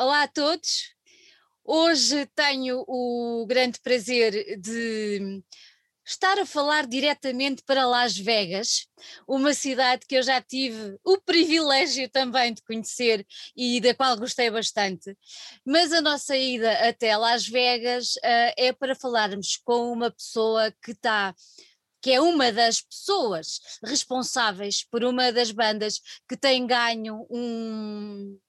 Olá a todos. Hoje tenho o grande prazer de estar a falar diretamente para Las Vegas, uma cidade que eu já tive o privilégio também de conhecer e da qual gostei bastante. Mas a nossa ida até Las Vegas uh, é para falarmos com uma pessoa que está que é uma das pessoas responsáveis por uma das bandas que tem ganho um,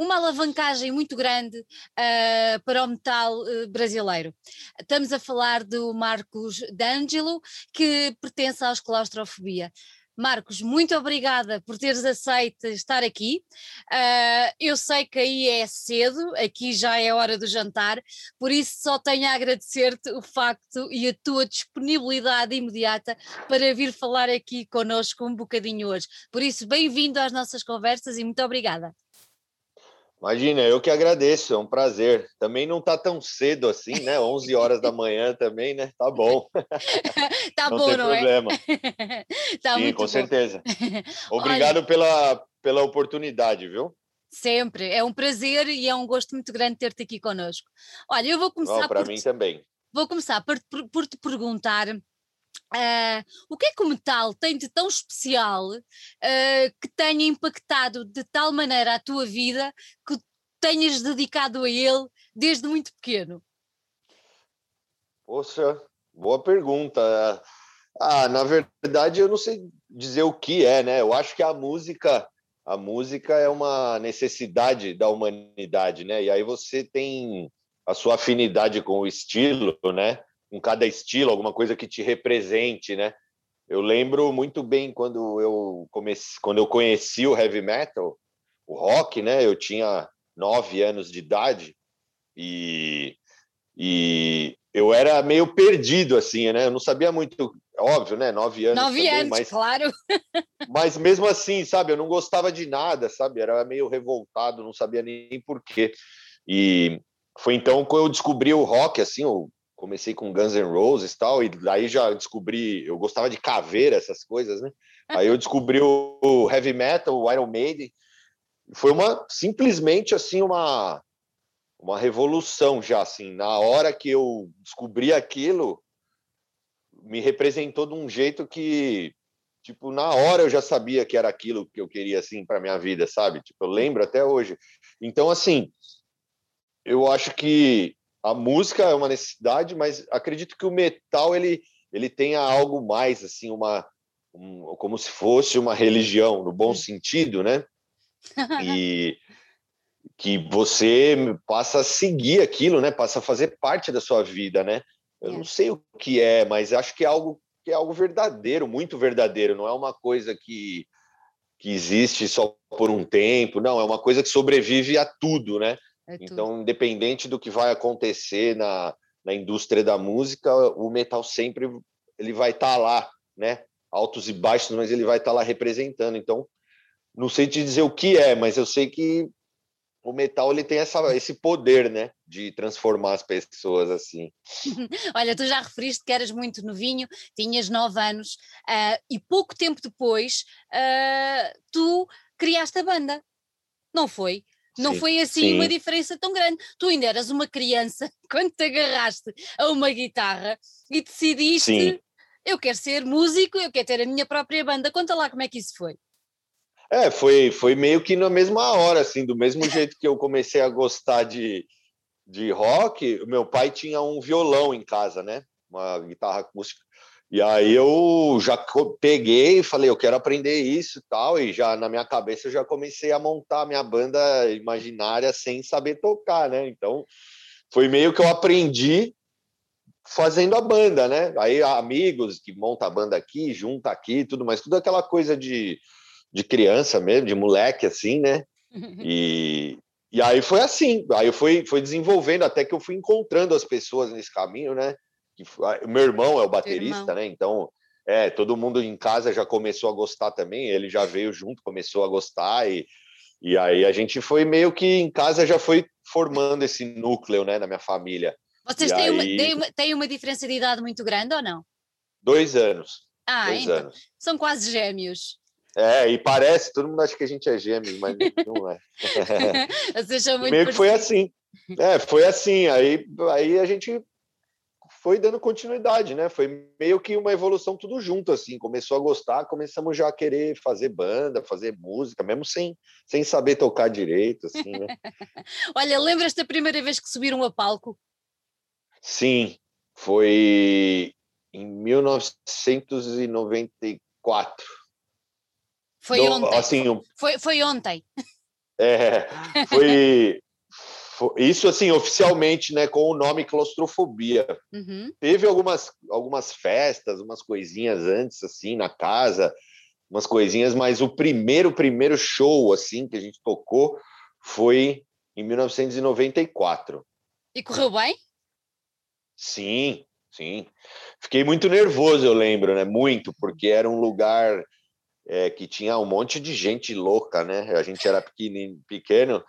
uma alavancagem muito grande uh, para o metal uh, brasileiro. Estamos a falar do Marcos D'Angelo, que pertence aos Claustrofobia. Marcos, muito obrigada por teres aceito estar aqui. Uh, eu sei que aí é cedo, aqui já é hora do jantar, por isso só tenho a agradecer-te o facto e a tua disponibilidade imediata para vir falar aqui connosco um bocadinho hoje. Por isso, bem-vindo às nossas conversas e muito obrigada. Imagina, eu que agradeço, é um prazer. Também não tá tão cedo assim, né? 11 horas da manhã também, né? Tá bom. tá não bom, tem não problema. é? tá Sim, com bom. certeza. Obrigado Olha, pela, pela oportunidade, viu? sempre, é um prazer e é um gosto muito grande ter-te aqui connosco. Olha, eu vou começar Para mim te, também. vou começar por, por- por te perguntar ah, o que é que o metal tem de tão especial ah, que tenha impactado de tal maneira a tua vida que tenhas dedicado a ele desde muito pequeno? Poxa, boa pergunta. Ah, na verdade, eu não sei dizer o que é, né? Eu acho que a música, a música é uma necessidade da humanidade, né? E aí você tem a sua afinidade com o estilo, né? Com cada estilo, alguma coisa que te represente, né? Eu lembro muito bem quando eu comecei, quando eu conheci o heavy metal, o rock, né? Eu tinha nove anos de idade e, e eu era meio perdido, assim, né? Eu não sabia muito, óbvio, né? Nove anos Nove também, anos, mas, claro. mas mesmo assim, sabe? Eu não gostava de nada, sabe? Era meio revoltado, não sabia nem por quê. E foi então que eu descobri o rock, assim, eu comecei com Guns N' Roses e tal, e daí já descobri, eu gostava de caveira, essas coisas, né? Aí eu descobri o heavy metal, o Iron Maiden, foi uma simplesmente assim uma uma revolução já assim. Na hora que eu descobri aquilo me representou de um jeito que tipo na hora eu já sabia que era aquilo que eu queria assim para minha vida sabe? Tipo eu lembro até hoje. Então assim eu acho que a música é uma necessidade mas acredito que o metal ele ele tenha algo mais assim uma um, como se fosse uma religião no bom sentido né e que você passa a seguir aquilo, né? Passa a fazer parte da sua vida, né? Eu É. não sei o que é, mas acho que é algo que é algo verdadeiro, muito verdadeiro. Não é uma coisa que que existe só por um tempo. Não, é uma coisa que sobrevive a tudo, né? É. Então, independente do que vai acontecer na, na indústria da música, o metal sempre ele vai estar lá, né? Altos e baixos, mas ele vai estar lá representando. Então, não sei te dizer o que é, mas eu sei que o metal ele tem essa, esse poder, né, de transformar as pessoas assim. Olha, tu já referiste que eras muito novinho, tinhas 9 anos, ah, e pouco tempo depois ah, tu criaste a banda, não foi? Não Sim, foi assim sim. uma diferença tão grande. Tu ainda eras uma criança quando te agarraste a uma guitarra e decidiste: Sim. eu quero ser músico, eu quero ter a minha própria banda. Conta lá como é que isso foi. É, foi, foi meio que na mesma hora, assim, do mesmo jeito que eu comecei a gostar de, de rock, o meu pai tinha um violão em casa, né? Uma guitarra acústica. E aí eu já peguei e falei, eu quero aprender isso e tal, e já na minha cabeça eu já comecei a montar a minha banda imaginária sem saber tocar, né? Então foi meio que eu aprendi fazendo a banda, né? Aí amigos que monta a banda aqui, junta aqui, tudo mais, tudo aquela coisa de, de criança mesmo, de moleque assim, né? E, e aí foi assim, aí eu fui, fui desenvolvendo até que eu fui encontrando as pessoas nesse caminho, né? Que o meu irmão é o baterista, né? Então, é, todo mundo em casa já começou a gostar também, ele já veio junto, começou a gostar e, e aí a gente foi meio que em casa já foi formando esse núcleo, né, na minha família. Vocês têm, uma, aí- uma- têm uma diferença de idade muito grande ou não? Dois anos, Ah, dois então, anos. são quase gêmeos. É, e parece, todo mundo acha que a gente é gêmeos, mas não é. Vocês são muito Meio que foi assim. É, foi assim. Aí, aí a gente foi dando continuidade, né? Foi meio que uma evolução tudo junto, assim. Começou a gostar, começamos já a querer fazer banda, fazer música, mesmo sem, sem saber tocar direito, assim, né? Olha, lembras da primeira vez que subiram a palco? Sim, foi em 1994. Foi Do, ontem. Assim, foi, foi ontem. É, foi, isso assim oficialmente, né, com o nome claustrofobia. Uhum. Teve algumas algumas festas, umas coisinhas antes assim na casa, umas coisinhas, mas o primeiro primeiro show assim que a gente tocou foi em 1994. E correu bem? Sim, sim. Fiquei muito nervoso, eu lembro, né? Muito, porque era um lugar é, que tinha um monte de gente louca, né? A gente era pequeno, pequeno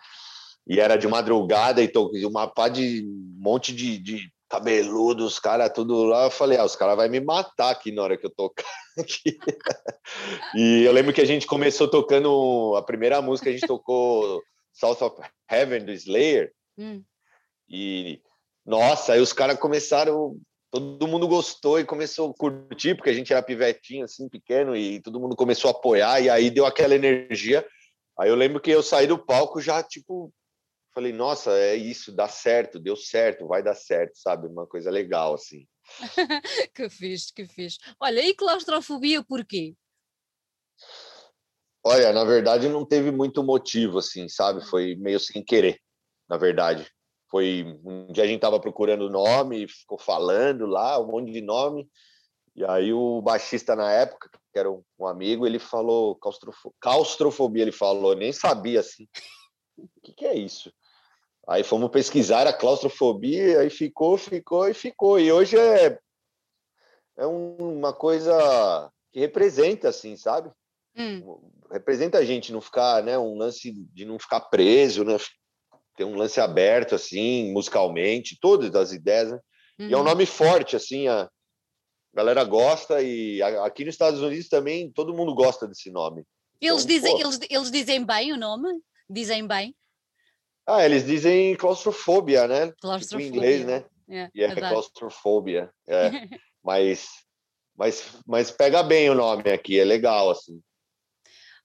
e era de madrugada e tô, uma pá de um monte de, de cabeludos, cara, tudo lá. Eu falei, ah, os caras vão me matar aqui na hora que eu tocar aqui. e eu lembro que a gente começou tocando a primeira música, a gente tocou South of Heaven do Slayer. Hum. E nossa, aí os caras começaram, todo mundo gostou e começou a curtir, porque a gente era pivetinho assim, pequeno, e todo mundo começou a apoiar, e aí deu aquela energia. Aí eu lembro que eu saí do palco já, tipo, falei, nossa, é isso, dá certo, deu certo, vai dar certo, sabe? Uma coisa legal, assim. que fiz, que fiz. Olha, e claustrofobia por quê? Olha, na verdade não teve muito motivo, assim, sabe? Hum. Foi meio sem querer, na verdade. Foi um dia a gente tava procurando nome, ficou falando lá, um monte de nome, e aí o baixista na época, que era um amigo, ele falou claustrofobia, ele falou, nem sabia assim. O que, que é isso? Aí fomos pesquisar a claustrofobia, aí ficou, ficou e ficou. E hoje é, é uma coisa que representa, assim, sabe? Hum. Representa a gente não ficar, né? Um lance de não ficar preso, né? Ter um lance aberto, assim, musicalmente, todas as ideias, né? Uhum. E é um uhum. nome forte, assim, a galera gosta e aqui nos Estados Unidos também todo mundo gosta desse nome. Eles, então, dizem, eles, eles dizem bem o nome? Dizem bem? Ah, eles dizem claustrofobia, né? Claustrofobia. Tipo em inglês, né? É, e é claustrofobia. É. mas, mas, mas pega bem o nome aqui, é legal, assim.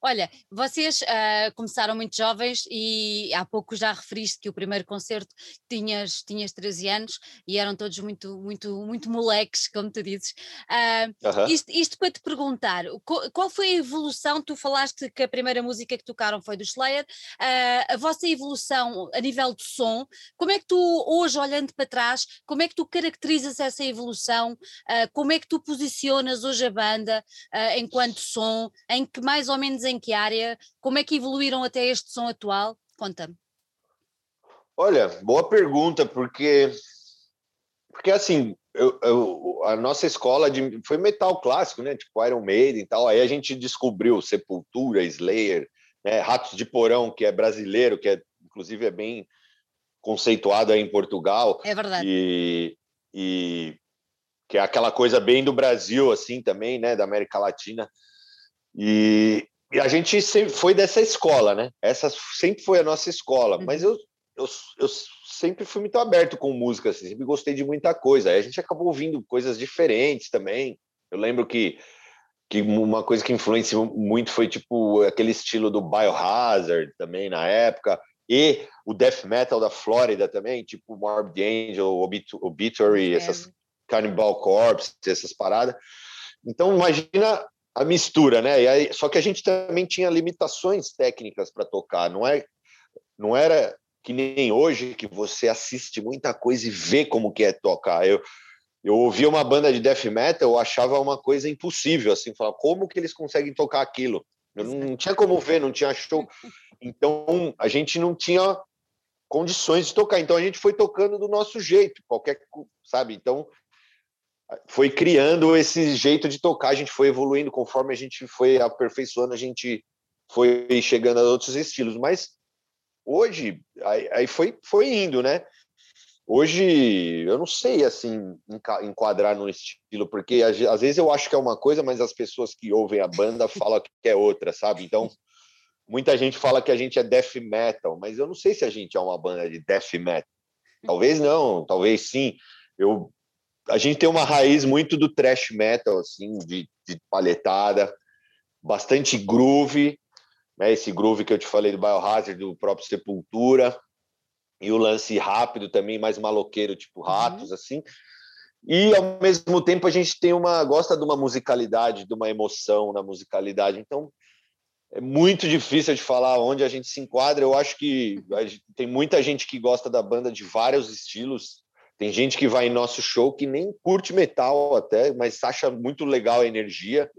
Olha, vocês uh, começaram muito jovens e há pouco já referiste que o primeiro concerto tinhas, tinhas 13 anos e eram todos muito, muito, muito moleques, como tu dizes. Uh, uh -huh. isto, isto, para te perguntar, qual foi a evolução? Tu falaste que a primeira música que tocaram foi do Slayer, uh, a vossa evolução a nível de som, como é que tu, hoje olhando para trás, como é que tu caracterizas essa evolução? como é que tu posicionas hoje a banda enquanto som? Em que mais ou menos em que área? Como é que evoluíram até este som atual? Conta-me. Olha, boa pergunta, porque porque assim, eu, eu, a nossa escola de, foi metal clássico, né? Tipo Iron Maiden e tal. Aí a gente descobriu Sepultura, Slayer, né? Ratos de Porão, que é brasileiro, que é inclusive é bem conceituado aí em Portugal. É verdade. E, e que é aquela coisa bem do Brasil, assim, também, né? Da América Latina. E, e a gente sempre foi dessa escola, né? Essa sempre foi a nossa escola. Uhum. Mas eu, eu, eu sempre fui muito aberto com música, assim, sempre gostei de muita coisa. Aí a gente acabou ouvindo coisas diferentes também. Eu lembro que, que uma coisa que influenciou muito foi tipo aquele estilo do Biohazard também na época. E o death metal da Flórida também, tipo Morbid Angel, Obit Obituary, é. essas Cannibal Corpse, essas paradas. Então, imagina a mistura, né? E aí, só que a gente também tinha limitações técnicas para tocar, não é? Não era que nem hoje que você assiste muita coisa e vê como que é tocar. Eu eu ouvia uma banda de death metal, eu achava uma coisa impossível, assim, falar como que eles conseguem tocar aquilo. Eu não, não tinha como ver, não tinha show. Então a gente não tinha condições de tocar. Então a gente foi tocando do nosso jeito, qualquer, sabe? Então foi criando esse jeito de tocar, a gente foi evoluindo conforme a gente foi aperfeiçoando, a gente foi chegando a outros estilos, mas hoje aí, foi foi indo, né? Hoje, eu não sei, assim, enquadrar no estilo, porque às vezes eu acho que é uma coisa, mas as pessoas que ouvem a banda falam que é outra, sabe? Então, muita gente fala que a gente é death metal, mas eu não sei se a gente é uma banda de death metal. Talvez não, talvez sim. Eu, a gente tem uma raiz muito do thrash metal, assim, de, de palhetada, bastante groove, né? Esse groove que eu te falei do Biohazard, do próprio Sepultura, e o lance rápido também, mais maloqueiro, tipo uhum. ratos, uhum. assim. E ao mesmo tempo a gente tem uma gosta de uma musicalidade, de uma emoção na musicalidade. Então é muito difícil de falar onde a gente se enquadra. Eu acho que tem muita gente que gosta da banda de vários estilos. Tem gente que vai em nosso show que nem curte metal até, mas acha muito legal a energia.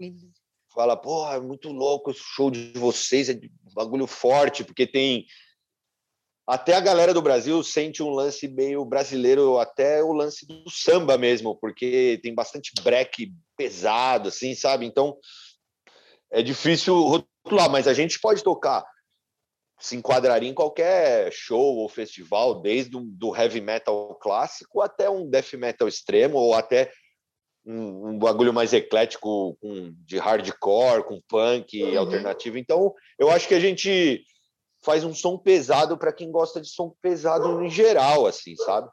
Fala, porra, é muito louco o show de vocês, é bagulho forte, porque tem até a galera do Brasil sente um lance meio brasileiro, até o lance do samba mesmo, porque tem bastante break pesado, assim, sabe? Então é difícil rotular, mas a gente pode tocar, se enquadraria em qualquer show ou festival, desde um, do heavy metal clássico até um death metal extremo, ou até um, um bagulho mais eclético com, de hardcore, com punk uhum. alternativo. Então eu acho que a gente faz um som pesado para quem gosta de som pesado em geral, assim, sabe?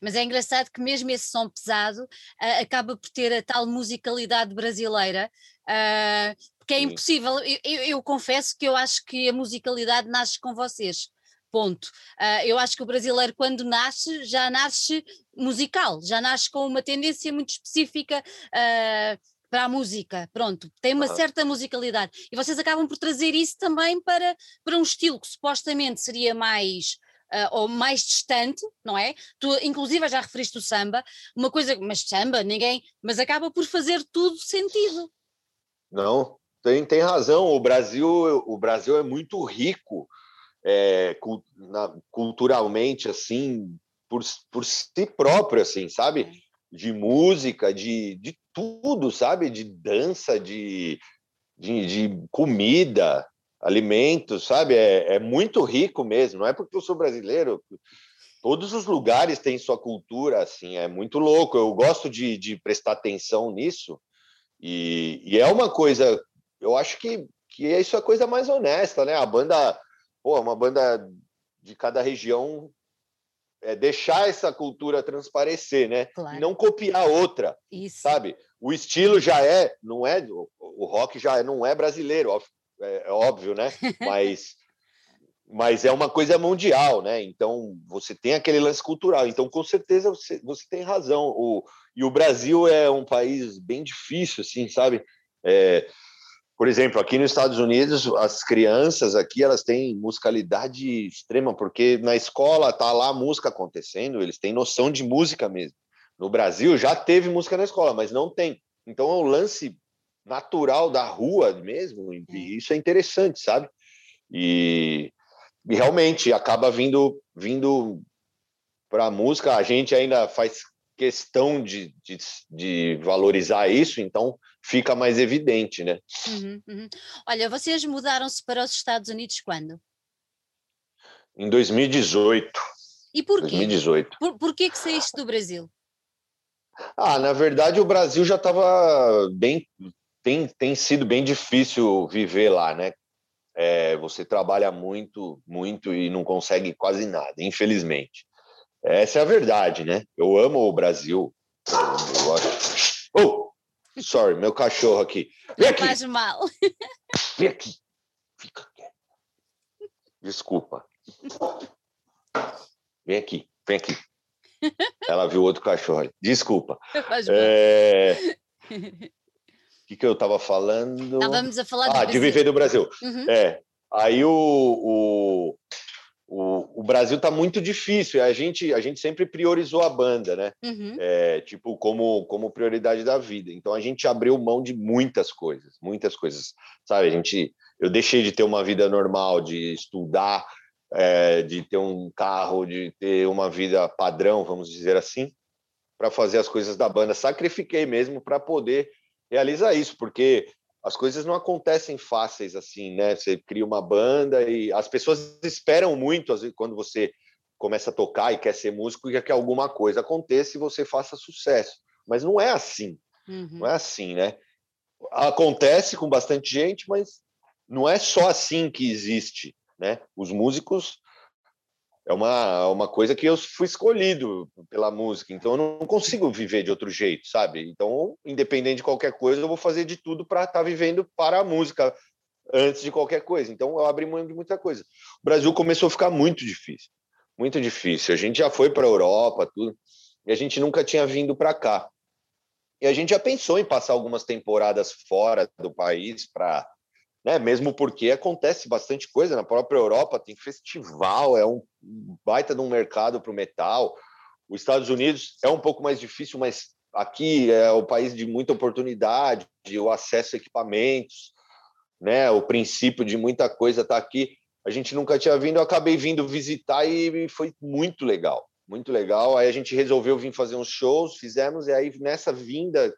Mas é engraçado que mesmo esse som pesado uh, acaba por ter a tal musicalidade brasileira, uh, porque é impossível. Eu, eu, eu, confesso que eu acho que a musicalidade nasce com vocês. Ponto. Uh, eu acho que o brasileiro, quando nasce, já nasce musical, já nasce com uma tendência muito específica para a música, pronto, tem uma uhum. certa musicalidade. E vocês acabam por trazer isso também para, para um estilo que supostamente seria mais. Uh, ou mais distante, não é? Tu, inclusive, já referiste o samba, uma coisa, mas samba, ninguém, mas acaba por fazer tudo sentido. Não, tem, tem razão. O Brasil, o Brasil é muito rico é, culturalmente, assim, por, por si próprio, assim, sabe? De música, de, de tudo, sabe? De dança, de, de, de comida, alimentos, sabe? É, é, muito rico mesmo. Não é porque eu sou brasileiro. Todos os lugares têm sua cultura, assim, é muito louco. Eu gosto de, de prestar atenção nisso. E, e, é uma coisa, eu acho que, que isso é a coisa mais honesta, né? A banda, pô, uma banda de cada região é deixar essa cultura transparecer, né? Claro. E não copiar outra, Isso. sabe? O estilo já é, não é, o rock já é, não é brasileiro, é, é óbvio, né? Mas, mas é uma coisa mundial, né? Então você tem aquele lance cultural. Então com certeza você, você tem razão. O, e o Brasil é um país bem difícil, assim, sabe? É, por exemplo, aqui nos Estados Unidos, as crianças aqui elas têm musicalidade extrema, porque na escola tá lá a música acontecendo, eles têm noção de música mesmo. No Brasil já teve música na escola, mas não tem. Então é um lance natural da rua mesmo, e isso é interessante, sabe? E, e realmente acaba vindo vindo para a música, a gente ainda faz questão de, de, de, valorizar isso, então fica mais evidente, né? Uhum, uhum. Olha, vocês mudaram-se para os Estados Unidos quando? Em 2018. E por quê? 2018. Por, por que que saíste do Brasil? Ah, na verdade o Brasil já estava bem, tem, tem sido bem difícil viver lá, né? É, você trabalha muito, muito e não consegue quase nada, infelizmente. Essa é a verdade, né? Eu amo o Brasil. Eu gosto. Oh, sorry, meu cachorro aqui. Vem aqui. Faz mal. Vem aqui. Fica quieto. Desculpa. Vem aqui, vem aqui. Ela viu outro cachorro. Desculpa. Faz mal. É... O que, que eu estava falando? Estávamos a falar ah, de viver do Brasil. Uhum. É. Aí o, o, o, o Brasil está muito difícil. A gente, a gente sempre priorizou a banda, né? Uhum. É, tipo, como, como prioridade da vida. Então a gente abriu mão de muitas coisas, muitas coisas. Sabe, a gente, eu deixei de ter uma vida normal, de estudar, é, de ter um carro, de ter uma vida padrão, vamos dizer assim, para fazer as coisas da banda. Sacrifiquei mesmo para poder realizar isso, porque as coisas não acontecem fáceis assim, né? Você cria uma banda e as pessoas esperam muito quando você começa a tocar e quer ser músico e quer que alguma coisa aconteça e você faça sucesso. Mas não é assim. Uhum. Não é assim, né? Acontece com bastante gente, mas não é só assim que existe, né? Os músicos é uma, uma coisa que eu fui escolhido pela música, então eu não consigo viver de outro jeito, sabe? Então, independente de qualquer coisa, eu vou fazer de tudo para estar tá vivendo para a música antes de qualquer coisa. Então, eu abri mão de muita coisa. O Brasil começou a ficar muito difícil, muito difícil. A gente já foi para a Europa, tudo, e a gente nunca tinha vindo para cá. E a gente já pensou em passar algumas temporadas fora do país para né? Mesmo porque acontece bastante coisa na própria Europa, tem festival, é um baita de um mercado para o metal. Os Estados Unidos é um pouco mais difícil, mas aqui é o país de muita oportunidade, o acesso a equipamentos, né? O princípio de muita coisa está aqui. A gente nunca tinha vindo, eu acabei vindo visitar e foi muito legal, muito legal. Aí a gente resolveu vir fazer uns shows, fizemos e aí nessa vinda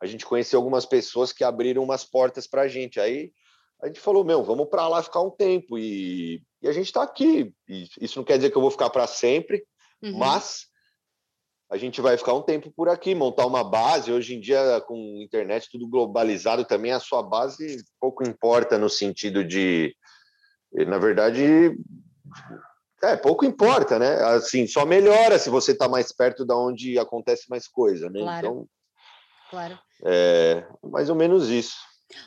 a gente conheceu algumas pessoas que abriram umas portas para a gente. Aí a gente falou, meu, vamos para lá ficar um tempo e, e a gente está aqui. E isso não quer dizer que eu vou ficar para sempre, uhum. mas a gente vai ficar um tempo por aqui, montar uma base. Hoje em dia, com internet tudo globalizado também, a sua base pouco importa no sentido de, na verdade, é pouco importa, né? Assim, só melhora se você está mais perto da onde acontece mais coisa, né? Claro. Então, claro. É mais ou menos isso.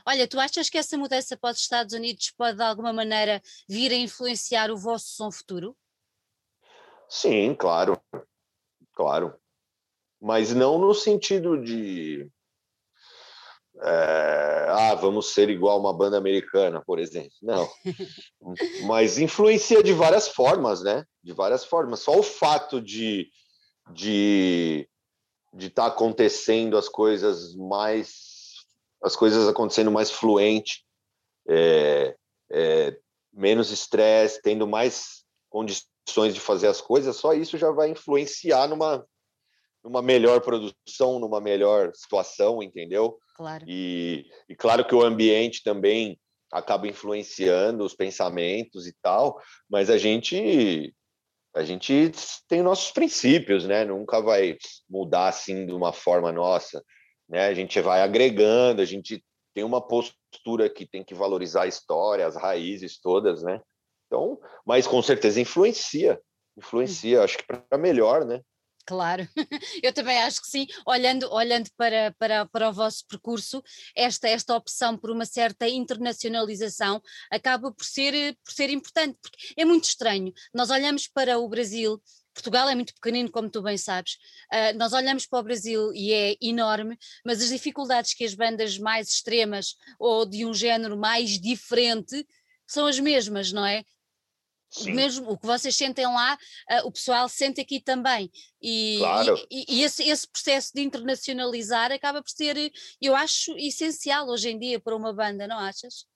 Olha, tu achas que essa mudança para os Estados Unidos pode de alguma maneira vir a influenciar o vosso som futuro? Sim, claro. Claro. Mas não no sentido de. É, ah, vamos ser igual uma banda americana, por exemplo. Não. Mas influencia de várias formas, né? De várias formas. Só o fato de de de estar tá acontecendo as coisas mais as coisas acontecendo mais fluente, é, é, menos estresse, tendo mais condições de fazer as coisas, só isso já vai influenciar numa, numa melhor produção, numa melhor situação, entendeu? Claro. E, e claro que o ambiente também acaba influenciando os pensamentos e tal, mas a gente a gente tem nossos princípios, né? Nunca vai mudar assim de uma forma nossa né? A gente vai agregando, a gente tem uma postura que tem que valorizar a história, as raízes todas, né? Então, mas com certeza influencia, influencia, acho que para melhor, né? Claro, eu também acho que sim. Olhando, olhando para, para, para o vosso percurso, esta, esta opção por uma certa internacionalização acaba por ser, por ser importante, porque é muito estranho. Nós olhamos para o Brasil Portugal é muito pequenino, como tu bem sabes. Uh, nós olhamos para o Brasil e é enorme, mas as dificuldades que as bandas mais extremas ou de um género mais diferente são as mesmas, não é? Sim. Mesmo o que vocês sentem lá, uh, o pessoal sente aqui também. E, claro. e, e esse, esse, processo de internacionalizar acaba por ser, eu acho, essencial hoje em dia para uma banda, não achas?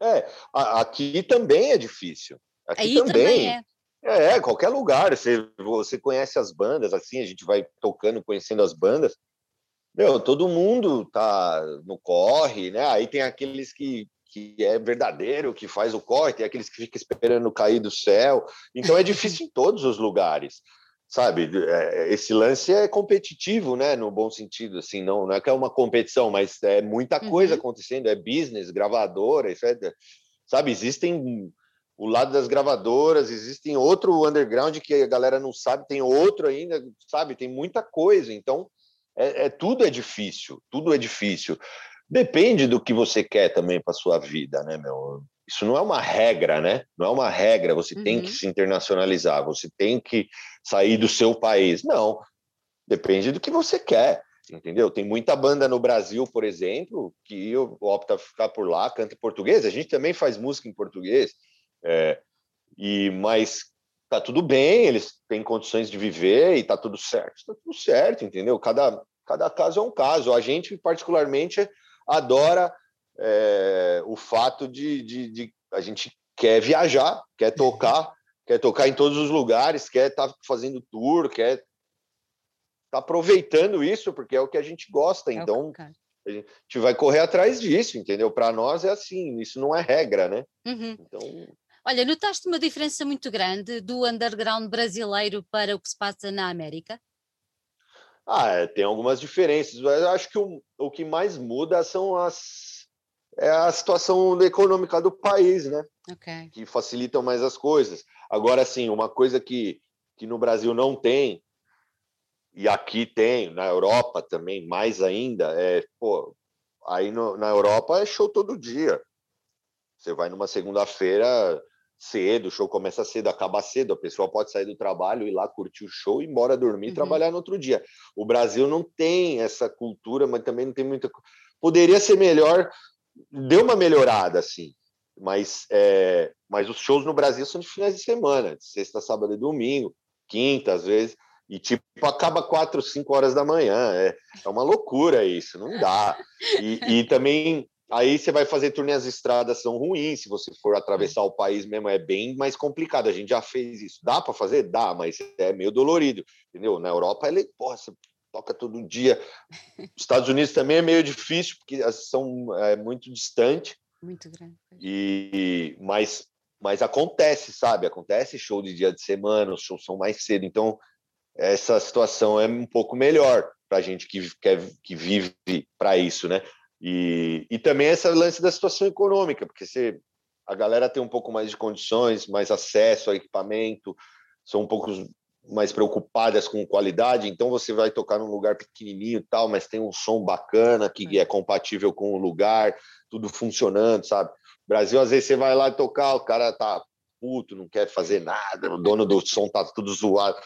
É, aqui também é difícil. Aqui Aí também, também é. É, qualquer lugar. Você, você conhece as bandas, assim, a gente vai tocando, conhecendo as bandas. Meu, todo mundo tá no corre, né? Aí tem aqueles que, que é verdadeiro, que faz o corre, tem aqueles que ficam esperando cair do céu. Então é difícil em todos os lugares, sabe? É, esse lance é competitivo, né? No bom sentido, assim, não, não é que é uma competição, mas é muita coisa uhum. acontecendo, é business, gravadora, isso é, sabe? Existem o lado das gravadoras, existem outro underground que a galera não sabe, tem outro ainda, sabe? Tem muita coisa. Então, é, é tudo é difícil, tudo é difícil. Depende do que você quer também para sua vida, né, meu? Isso não é uma regra, né? Não é uma regra. Você uhum. tem que uhum. se internacionalizar, você tem que sair do seu país. Não. Depende do que você quer entendeu? Tem muita banda no Brasil, por exemplo, que opta ficar por lá, canta em português. A gente também faz música em português. É, e mas tá tudo bem, eles têm condições de viver e tá tudo certo, tá tudo certo, entendeu? Cada cada caso é um caso. A gente particularmente adora é, o fato de, de, de, a gente quer viajar, quer tocar, quer tocar em todos os lugares, quer estar tá fazendo tour, quer tá aproveitando isso porque é o que a gente gosta. É então a gente vai correr atrás disso, entendeu? Para nós é assim, isso não é regra, né? Uhum. Então Olha, notaste uma diferença muito grande do underground brasileiro para o que se passa na América? Ah, é, tem algumas diferenças. Mas eu acho que o, o que mais muda são as é a situação econômica do país, né? Okay. Que facilitam mais as coisas. Agora, sim, uma coisa que, que no Brasil não tem, e aqui tem, na Europa também, mais ainda, é, pô, aí no, na Europa é show todo dia. Você vai numa segunda-feira cedo, o show começa cedo, acaba cedo, a pessoa pode sair do trabalho, ir lá curtir o show, ir embora dormir, uhum. trabalhar no outro dia. O Brasil não tem essa cultura, mas também não tem muita. Poderia ser melhor, deu uma melhorada, assim, mas, é... mas os shows no Brasil são de finais de semana, de sexta, sábado e domingo, quinta, às vezes. E, tipo, acaba quatro, cinco horas da manhã. É, é uma loucura isso, não dá. E, e também Aí você vai fazer turnê, as estradas são ruins. Se você for atravessar o país mesmo, é bem mais complicado. A gente já fez isso. Dá para fazer? Dá, mas é meio dolorido, entendeu? Na Europa, ele, porra, você toca todo dia. Os Estados Unidos também é meio difícil, porque são é, muito distante. Muito grande. E, mas, mas acontece, sabe? Acontece show de dia de semana, os shows são mais cedo. Então, essa situação é um pouco melhor para a gente que, quer, que vive para isso, né? E, e também esse lance da situação econômica, porque você, a galera tem um pouco mais de condições, mais acesso a equipamento, são um pouco mais preocupadas com qualidade, então você vai tocar num lugar pequenininho e tal, mas tem um som bacana que é compatível com o lugar, tudo funcionando, sabe? Brasil, às vezes você vai lá tocar, o cara tá puto, não quer fazer nada, o dono do som tá tudo zoado.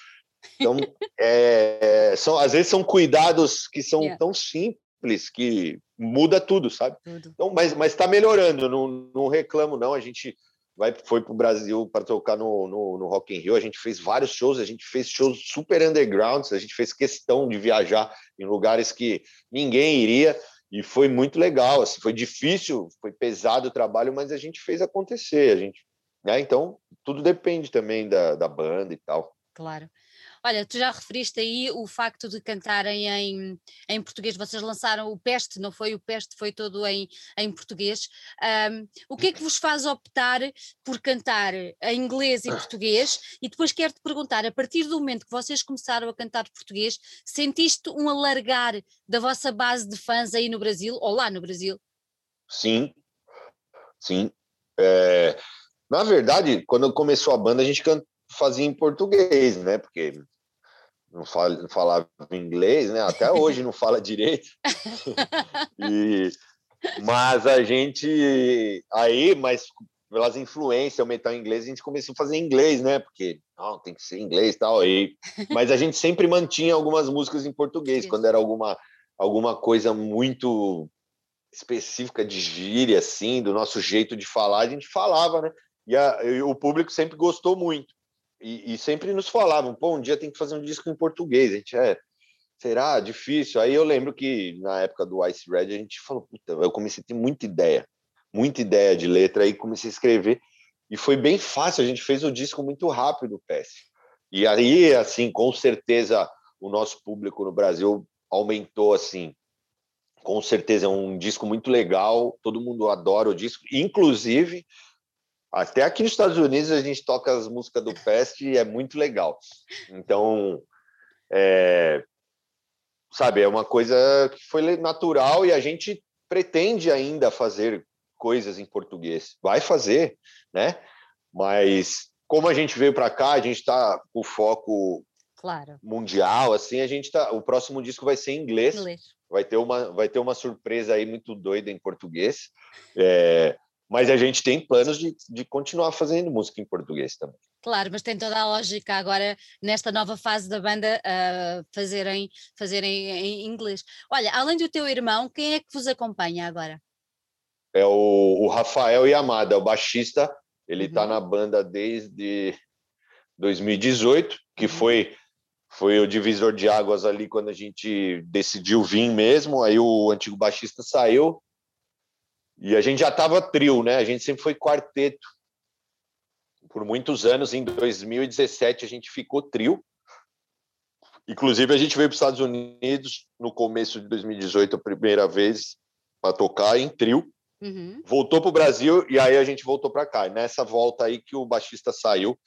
Então, é, são, às vezes são cuidados que são yeah. tão simples que muda tudo, sabe? Tudo. Então, mas está melhorando, não, não reclamo não. A gente vai foi para o Brasil para tocar no, no, no, Rock in Rio. A gente fez vários shows, a gente fez shows super undergrounds. A gente fez questão de viajar em lugares que ninguém iria e foi muito legal. Assim, foi difícil, foi pesado o trabalho, mas a gente fez acontecer. A gente, né? Então tudo depende também da, da banda e tal. Claro. Olha, tu já referiste aí o facto de cantarem em, em português, vocês lançaram o Peste, não foi? O Peste foi todo em, em português. Um, o que é que vos faz optar por cantar em inglês e português? E depois quero-te perguntar, a partir do momento que vocês começaram a cantar português, sentiste um alargar da vossa base de fãs aí no Brasil, ou lá no Brasil? Sim, sim. É, na verdade, quando começou a banda, a gente fazia em português, né? Porque não, fala, não falava inglês, né? Até hoje não fala direito. e, mas a gente aí, mas pelas influências, o metal inglês, a gente começou a fazer inglês, né? Porque não, tem que ser inglês tal. Aí, mas a gente sempre mantinha algumas músicas em português, quando era alguma, alguma coisa muito específica de gíria, assim, do nosso jeito de falar, a gente falava, né? E, a, e o público sempre gostou muito e, e, sempre nos falavam, pô, um dia tem que fazer um disco em português. A gente é, será difícil? Aí eu lembro que na época do Ice Red a gente falou, puta, eu comecei a ter muita ideia, muita ideia de letra, aí comecei a escrever e foi bem fácil. A gente fez o disco muito rápido, PS. E aí, assim, com certeza o nosso público no Brasil aumentou, assim, com certeza é um disco muito legal, todo mundo adora o disco, inclusive até aqui nos Estados Unidos a gente toca as músicas do Pest e é muito legal. Então, é, sabe, é uma coisa que foi natural e a gente pretende ainda fazer coisas em português. Vai fazer, né? Mas como a gente veio para cá, a gente está com foco claro. mundial, assim, a gente tá. O próximo disco vai ser em inglês. inglês. Vai ter uma, vai ter uma surpresa aí muito doida em português. É, mas a gente tem planos de, de continuar fazendo música em português também. Claro, mas tem toda a lógica agora, nesta nova fase da banda, uh, fazerem, fazerem em inglês. Olha, além do teu irmão, quem é que vos acompanha agora? É o, o Rafael Yamada, o baixista. Ele está uhum. na banda desde 2018, que uhum. foi foi o divisor de águas ali quando a gente decidiu vir mesmo. Aí o antigo baixista saiu, e a gente já estava trio, né? A gente sempre foi quarteto. Por muitos anos, em 2017, a gente ficou trio. Inclusive, a gente veio para os Estados Unidos no começo de 2018, a primeira vez, para tocar em trio. uhum. voltou para o Brasil e aí a gente voltou para cá. E nessa volta aí que o baixista saiu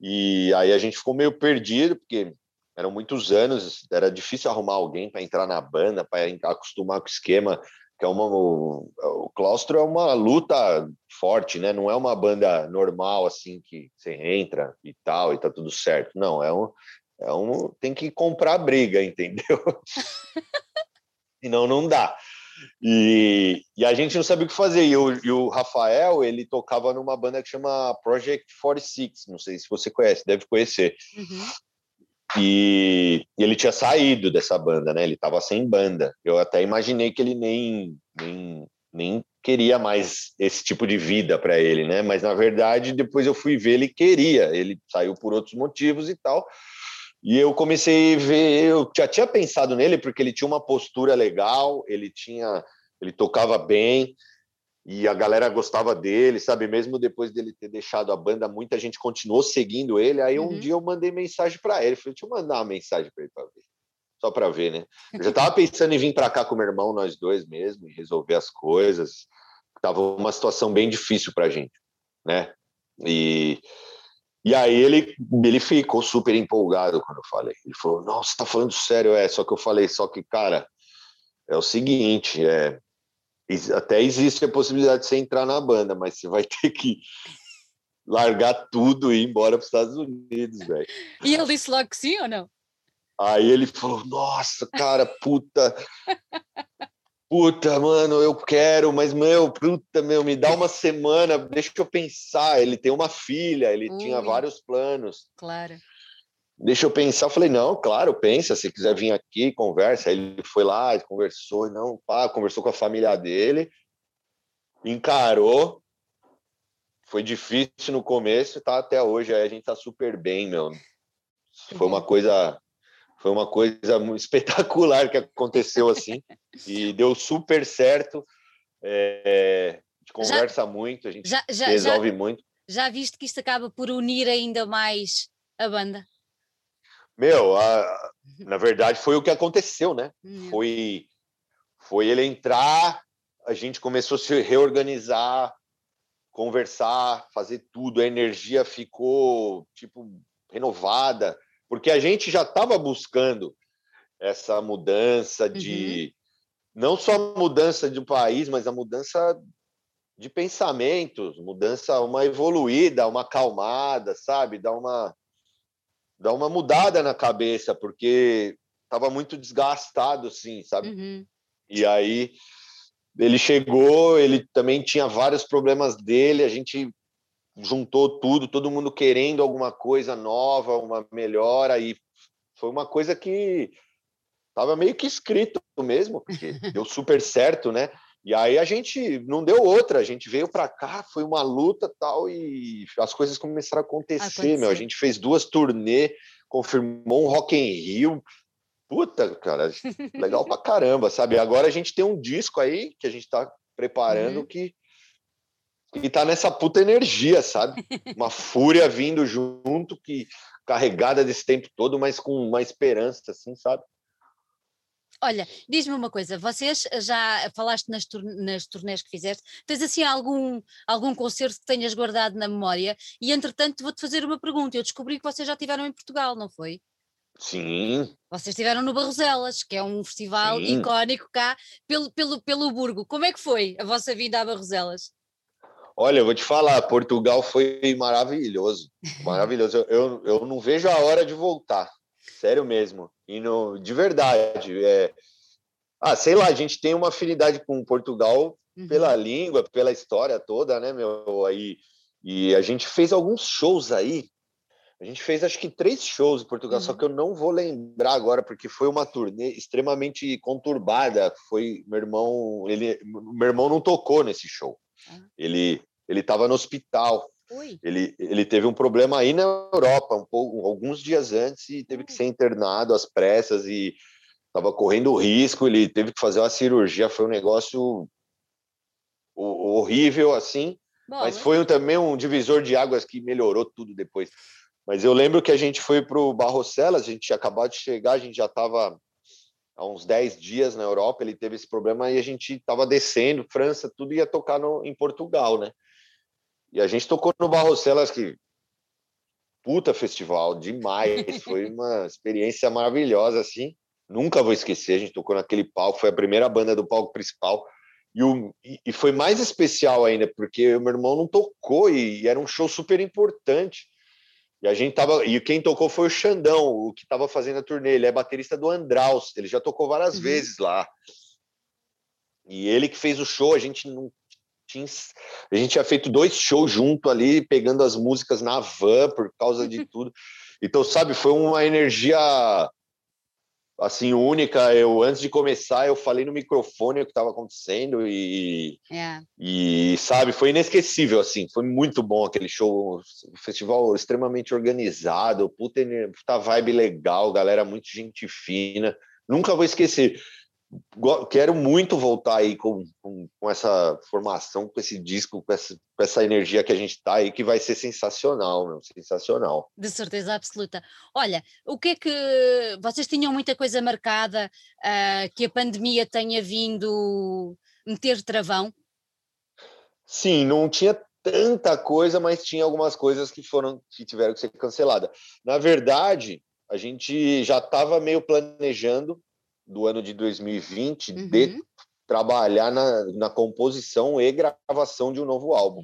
e aí a gente ficou meio perdido porque eram muitos anos, era difícil arrumar alguém para entrar na banda, para acostumar com o esquema, que é uma o, o claustro é uma luta forte, né? Não é uma banda normal assim que você entra e tal e tá tudo certo. Não, é um é um tem que comprar briga, entendeu? Senão não dá. E, e, a gente não sabia o que fazer. E o, e o, Rafael, ele tocava numa banda que chama Project 46, não sei se você conhece, deve conhecer. Uhum. E, e ele tinha saído dessa banda, né? Ele estava sem banda. Eu até imaginei que ele nem, nem, nem queria mais esse tipo de vida para ele, né? Mas na verdade, depois eu fui ver, ele queria. Ele saiu por outros motivos e tal. E eu comecei a ver, eu já tinha pensado nele porque ele tinha uma postura legal, ele tinha, ele tocava bem e a galera gostava dele, sabe? Mesmo depois dele ter deixado a banda, muita gente continuou seguindo ele. Aí um uhum. dia eu mandei mensagem para ele, falei, deixa eu mandar uma mensagem para ele para ver, só para ver, né? Eu já estava pensando em vir para cá com meu irmão, nós dois mesmo, e resolver as coisas. Tava uma situação bem difícil para a gente, né? E e aí ele, ele ficou super empolgado quando eu falei. Ele falou, nossa, tá falando sério? É, só que eu falei, só que, cara, é o seguinte, é, até existe a possibilidade de você entrar na banda, mas você vai ter que largar tudo e ir embora para os Estados Unidos, velho. E ele disse logo que sim ou não? Aí ele falou, nossa, cara, puta, puta, mano, eu quero, mas, meu, puta, meu, me dá uma semana, deixa eu pensar. Ele tem uma filha, ele Ui, tinha vários planos. Claro. Deixa eu pensar. Eu falei, não, claro, pensa, se quiser vir aqui, conversa. Aí ele foi lá, conversou, não, pá, conversou com a família dele, encarou. Foi difícil no começo, tá até hoje, aí a gente tá super bem, meu. Foi uma coisa foi uma coisa espetacular que aconteceu assim e deu super certo. É, a gente conversa já, muito, a gente já, já, resolve muito. Já viste que isto acaba por unir ainda mais a banda? Meu, a, na verdade foi o que aconteceu, né? Hum. Foi, foi ele entrar, a gente começou a se reorganizar, conversar, fazer tudo, a energia ficou tipo renovada porque a gente já estava buscando essa mudança de uhum. não só mudança de um país, mas a mudança de pensamentos, mudança, uma evoluída, uma acalmada, sabe? Dar uma dar uma mudada na cabeça, porque estava muito desgastado, assim, sabe? Uhum. E aí ele chegou, ele também tinha vários problemas dele, a gente juntou tudo, todo mundo querendo alguma coisa nova, uma melhora, e foi uma coisa que estava meio que escrito mesmo, porque deu super certo, né? E aí a gente não deu outra, a gente veio para cá, foi uma luta tal, e as coisas começaram a acontecer, meu. A gente fez duas turnê, confirmou um Rock in Rio. Puta, cara, legal pra caramba, sabe? Agora a gente tem um disco aí que a gente tá preparando uhum. que e tá nessa puta energia, sabe? Uma fúria vindo junto, que carregada desse tempo todo, mas com uma esperança, assim, sabe? Olha, diz-me uma coisa, vocês já falaste nas, nas turnês que fizeste, tens assim algum, algum concerto que tenhas guardado na memória? E entretanto vou-te fazer uma pergunta, eu descobri que vocês já estiveram em Portugal, não foi? Sim. Vocês estiveram no Barroselas, que é um festival Sim. icónico cá pelo, pelo, pelo Burgo. Como é que foi a vossa vinda a Barroselas? Olha, eu vou te falar, Portugal foi maravilhoso, maravilhoso. Eu, eu, eu não vejo a hora de voltar, sério mesmo. E no, de verdade, é, ah, sei lá, a gente tem uma afinidade com Portugal uhum. pela língua, pela história toda, né, meu? Aí, e a gente fez alguns shows aí. A gente fez acho que três shows em Portugal, uhum. só que eu não vou lembrar agora porque foi uma turnê extremamente conturbada. Foi meu irmão, ele, meu irmão não tocou nesse show. Ele ele estava no hospital. Ele, ele teve um problema aí na Europa, um pouco, alguns dias antes, e teve que ser internado às pressas e estava correndo risco. Ele teve que fazer uma cirurgia. Foi um negócio horrível, assim. Bom, mas foi também um divisor de águas que melhorou tudo depois. Mas eu lembro que a gente foi para o Barrocelas, a gente tinha acabado de chegar, a gente já estava há uns 10 dias na Europa, ele teve esse problema e a gente estava descendo, França, tudo ia tocar no, em Portugal, né? E a gente tocou no Barrocelas, que puta festival, demais, foi uma experiência maravilhosa, assim, nunca vou esquecer, a gente tocou naquele palco, foi a primeira banda do palco principal, e, o, e foi mais especial ainda, porque o meu irmão não tocou e, e era um show super importante, e a gente tava. E quem tocou foi o Xandão, o que estava fazendo a turnê. Ele é baterista do Andraus, ele já tocou várias uhum. vezes lá. E ele que fez o show, a gente não tinha. A gente tinha feito dois shows junto ali, pegando as músicas na van por causa de tudo. Então, sabe, foi uma energia assim única. Eu antes de começar eu falei no microfone o que estava acontecendo e é. e sabe foi inesquecível assim. Foi muito bom aquele show, um festival extremamente organizado, puta, puta vibe legal, galera muito gente fina. Nunca vou esquecer quero muito voltar aí com, com, com, essa formação, com esse disco, com essa, com essa energia que a gente está aí, que vai ser sensacional, meu, sensacional. De certeza absoluta. Olha, o que é que vocês tinham muita coisa marcada uh, que a pandemia tenha vindo meter travão? Sim, não tinha tanta coisa, mas tinha algumas coisas que foram que tiveram que ser canceladas. Na verdade, a gente já estava meio planejando do ano de 2020 uhum. de trabalhar na, na composição e gravação de um novo álbum.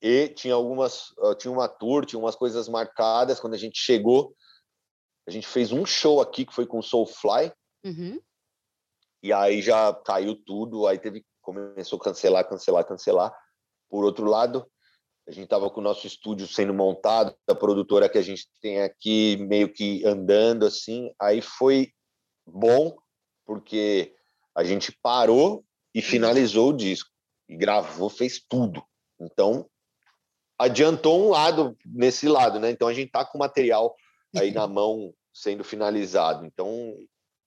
E tinha algumas, tinha uma tour, tinha umas coisas marcadas. Quando a gente chegou, a gente fez um show aqui que foi com Soulfly. Uhum. E aí já caiu tudo, aí teve começou a cancelar, cancelar, cancelar. Por outro lado, a gente estava com o nosso estúdio sendo montado, a produtora que a gente tem aqui meio que andando assim. Aí foi bom, porque a gente parou e finalizou o disco. E gravou, fez tudo. Então, adiantou um lado nesse lado, né? Então, a gente tá com o material aí na mão sendo finalizado. Então,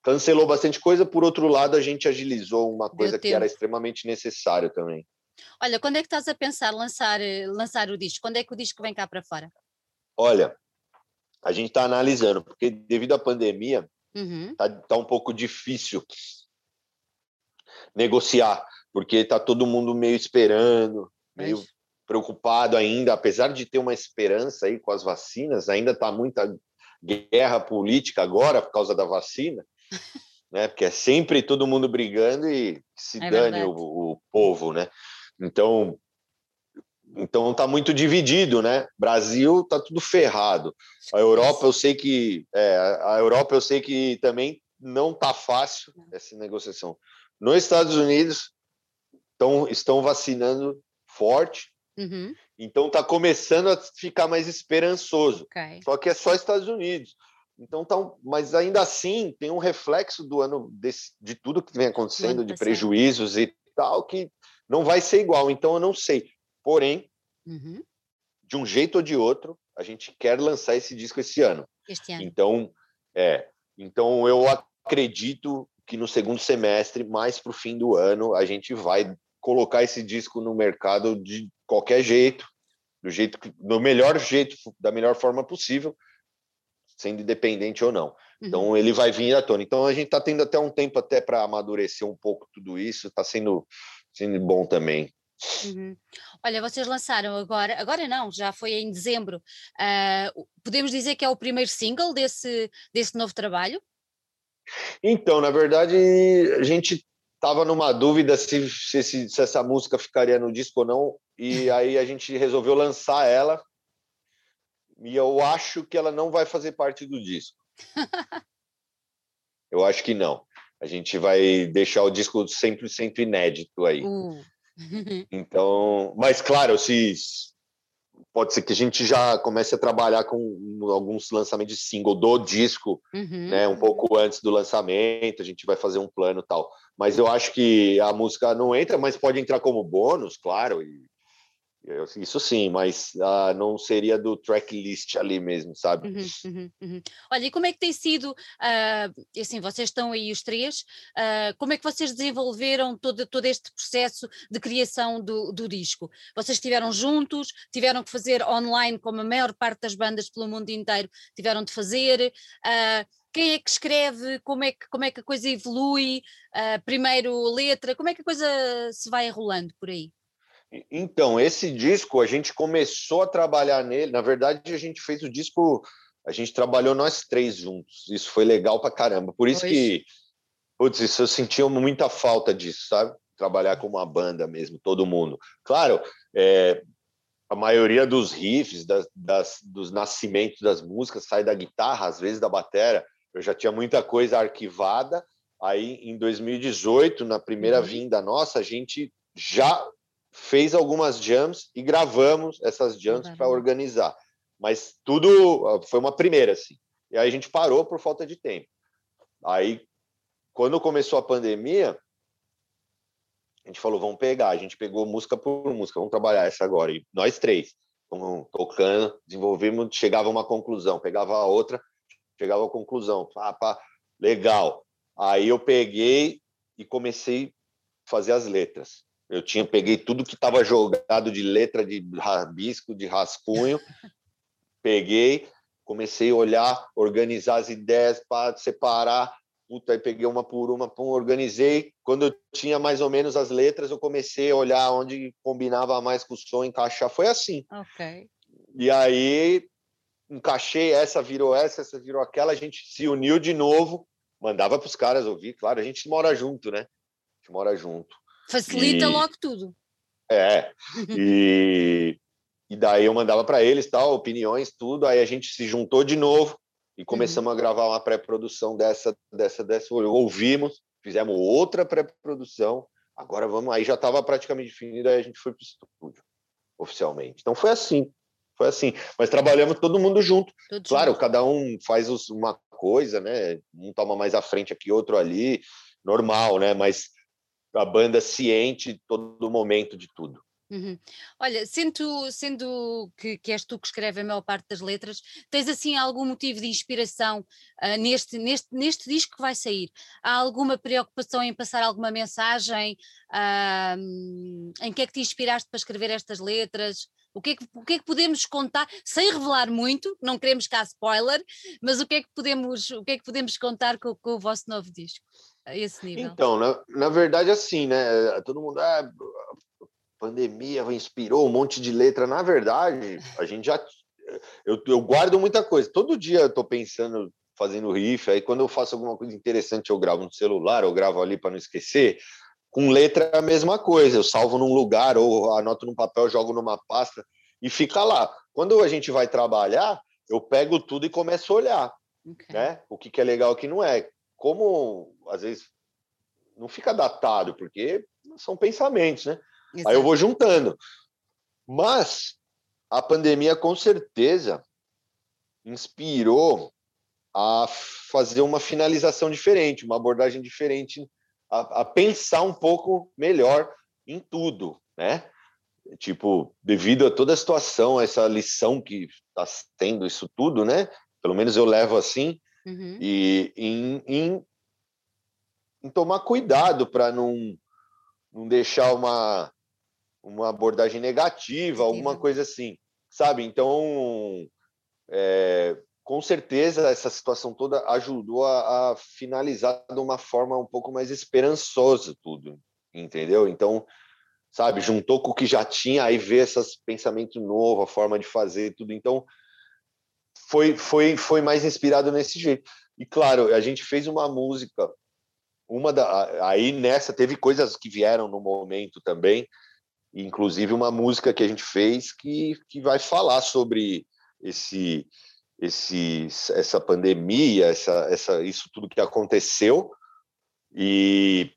cancelou bastante coisa. Por outro lado, a gente agilizou uma coisa que era extremamente necessário também. Olha, quando é que estás a pensar lançar, lançar o disco? Quando é que o disco vem cá para fora? Olha, a gente está analisando, porque devido à pandemia, Uhum. Tá, tá um pouco difícil negociar, porque tá todo mundo meio esperando, meio Mas... preocupado ainda, apesar de ter uma esperança aí com as vacinas, ainda tá muita guerra política agora por causa da vacina, né? Porque é sempre todo mundo brigando e se é dane o, o povo, né? Então, então tá muito dividido, né? Brasil tá tudo ferrado. A Europa eu sei que é, a Europa eu sei que também não tá fácil essa negociação. Nos Estados Unidos tão, estão vacinando forte, uhum. então tá começando a ficar mais esperançoso. Okay. Só que é só Estados Unidos. Então tá, mas ainda assim tem um reflexo do ano desse, de tudo que vem acontecendo, de prejuízos e tal, que não vai ser igual. Então eu não sei. Porém, uhum. de um jeito ou de outro, a gente quer lançar esse disco esse ano. Este ano. Então, é, então eu acredito que no segundo semestre, mais para o fim do ano, a gente vai colocar esse disco no mercado de qualquer jeito, do jeito que, do melhor jeito, da melhor forma possível, sendo independente ou não. Uhum. Então ele vai vir à tona. Então a gente está tendo até um tempo até para amadurecer um pouco tudo isso. Está sendo sendo bom também. Uhum. Olha, vocês lançaram agora, agora não, já foi em dezembro. Uh, podemos dizer que é o primeiro single desse, desse novo trabalho? Então, na verdade, a gente estava numa dúvida se, se, se, essa música ficaria no disco ou não, e aí a gente resolveu lançar ela. E eu acho que ela não vai fazer parte do disco. eu acho que não. A gente vai deixar o disco 100% inédito aí. Uh. Então, mas claro, se pode ser que a gente já comece a trabalhar com alguns lançamentos de single do disco, uhum. né, um pouco antes do lançamento, a gente vai fazer um plano tal. Mas eu acho que a música não entra, mas pode entrar como bônus, claro, e isso sim, mas uh, não seria do tracklist ali mesmo, sabe? Uhum, uhum, uhum. Olha, e como é que tem sido, uh, assim, vocês estão aí os três, uh, como é que vocês desenvolveram todo, todo este processo de criação do, do disco? Vocês estiveram juntos, tiveram que fazer online, como a maior parte das bandas pelo mundo inteiro tiveram de fazer, quem é que escreve, como é que, como é que a coisa evolui, uh, primeiro letra, como é que a coisa se vai enrolando por aí? Então, esse disco a gente começou a trabalhar nele. Na verdade, a gente fez o disco, a gente trabalhou nós três juntos. Isso foi legal pra caramba. Por isso pois. que, putz, isso eu sentia muita falta disso, sabe? Trabalhar com uma banda mesmo, todo mundo. Claro, é, a maioria dos riffs, das, das, dos nascimentos das músicas sai da guitarra, às vezes da batera. Eu já tinha muita coisa arquivada. Aí, em 2018, na primeira uhum. vinda nossa, a gente já fez algumas jams e gravamos essas jams para organizar. Mas tudo foi uma primeira, assim. E aí a gente parou por falta de tempo. Aí, quando começou a pandemia, a gente falou, vamos pegar. A gente pegou música por música, vamos trabalhar essa agora. E nós três, vamos tocando, desenvolvemos, chegava a uma conclusão, pegava a outra, chegava a conclusão. Pá, pá, legal. Aí eu peguei e comecei a fazer as letras. Eu tinha peguei tudo que estava jogado de letra de rabisco, de rascunho, peguei, comecei a olhar, organizar as ideias para separar. Puta, aí peguei uma por uma, pum, organizei. Quando eu tinha mais ou menos as letras, eu comecei a olhar onde combinava mais com o som, encaixar. Foi assim. Ok. E aí encaixei essa, virou essa, essa virou aquela. A gente se uniu de novo, mandava para os caras ouvir. Claro, a gente mora junto, né? A gente mora junto. Facilita e, logo tudo. É. E, e daí eu mandava para eles tal, opiniões, tudo. Aí a gente se juntou de novo e começamos uhum. a gravar uma pré-produção dessa, dessa, dessa. Ouvimos, fizemos outra pré-produção. Agora vamos. Aí já estava praticamente definido, aí a gente foi para o estúdio oficialmente. Então foi assim. Foi assim. Mas trabalhamos todo mundo junto. Tudo claro, junto. cada um faz uma coisa, né? Um toma mais à frente aqui, outro ali, normal, né? Mas a banda ciente todo momento de tudo. Uhum. Olha, sendo, sendo que, que és tu que escreve a maior parte das letras, tens assim algum motivo de inspiração uh, neste, neste, neste disco que vai sair? Há alguma preocupação em passar alguma mensagem? Uh, em que é que te inspiraste para escrever estas letras? O que, é que, o que é que podemos contar, sem revelar muito, não queremos cá spoiler, mas o que é que podemos, o que é que podemos contar com, com o vosso novo disco? Esse nível? Então, na, na verdade, assim, né? Todo mundo, ah, pandemia inspirou um monte de letra. Na verdade, a gente já. Eu, eu guardo muita coisa. Todo dia eu estou pensando, fazendo riff. Aí quando eu faço alguma coisa interessante, eu gravo no celular, eu gravo ali para não esquecer. Com letra é a mesma coisa. Eu salvo num lugar, ou anoto num papel, jogo numa pasta e fica lá. Quando a gente vai trabalhar, eu pego tudo e começo a olhar. Okay. Né? O que, que é legal o que não é como às vezes não fica datado, porque são pensamentos, né? Exato. Aí eu vou juntando. Mas a pandemia com certeza inspirou a fazer uma finalização diferente, uma abordagem diferente, a, a pensar um pouco melhor em tudo, né? Tipo, devido a toda a situação, essa lição que está tendo isso tudo, né? Pelo menos eu levo assim, Uhum. E em, em, em, tomar cuidado para não, não deixar uma, uma abordagem negativa, alguma coisa assim, sabe? Então, é, com certeza, essa situação toda ajudou a, a, finalizar de uma forma um pouco mais esperançosa tudo, entendeu? Então, sabe, juntou com o que já tinha, aí vê esses pensamentos novos, a forma de fazer tudo. Então, foi, foi, foi mais inspirado nesse jeito. E claro, a gente fez uma música, uma da, aí nessa teve coisas que vieram no momento também, inclusive uma música que a gente fez que, que vai falar sobre esse, esse essa pandemia, essa, essa, isso tudo que aconteceu e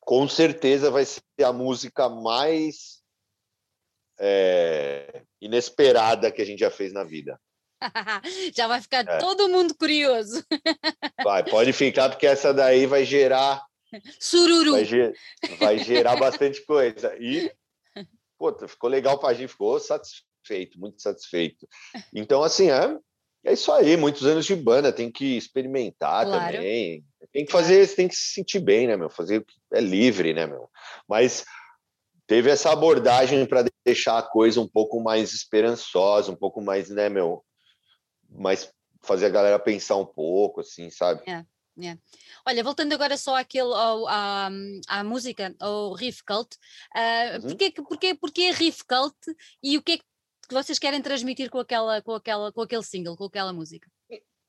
com certeza vai ser a música mais é, inesperada que a gente já fez na vida. Já vai ficar é. todo mundo curioso. Vai, pode ficar, porque essa daí vai gerar. Sururu. Vai, ger... vai gerar bastante coisa. E, pô, ficou legal para a gente, ficou satisfeito, muito satisfeito. Então, assim, é, é isso aí, muitos anos de banda, tem que experimentar claro. também. Tem que fazer, tem que se sentir bem, né, meu? Fazer é livre, né, meu? Mas teve essa abordagem para deixar a coisa um pouco mais esperançosa, um pouco mais, né, meu, mais fazer a galera pensar um pouco, assim, sabe? É. Yeah. Olha, voltando agora só àquele, ao, à, à música, ao Riff Cult, uh, uhum. porquê, porquê, porquê Riff Cult e o que é que vocês querem transmitir com, aquela, com, aquela, com aquele single, com aquela música?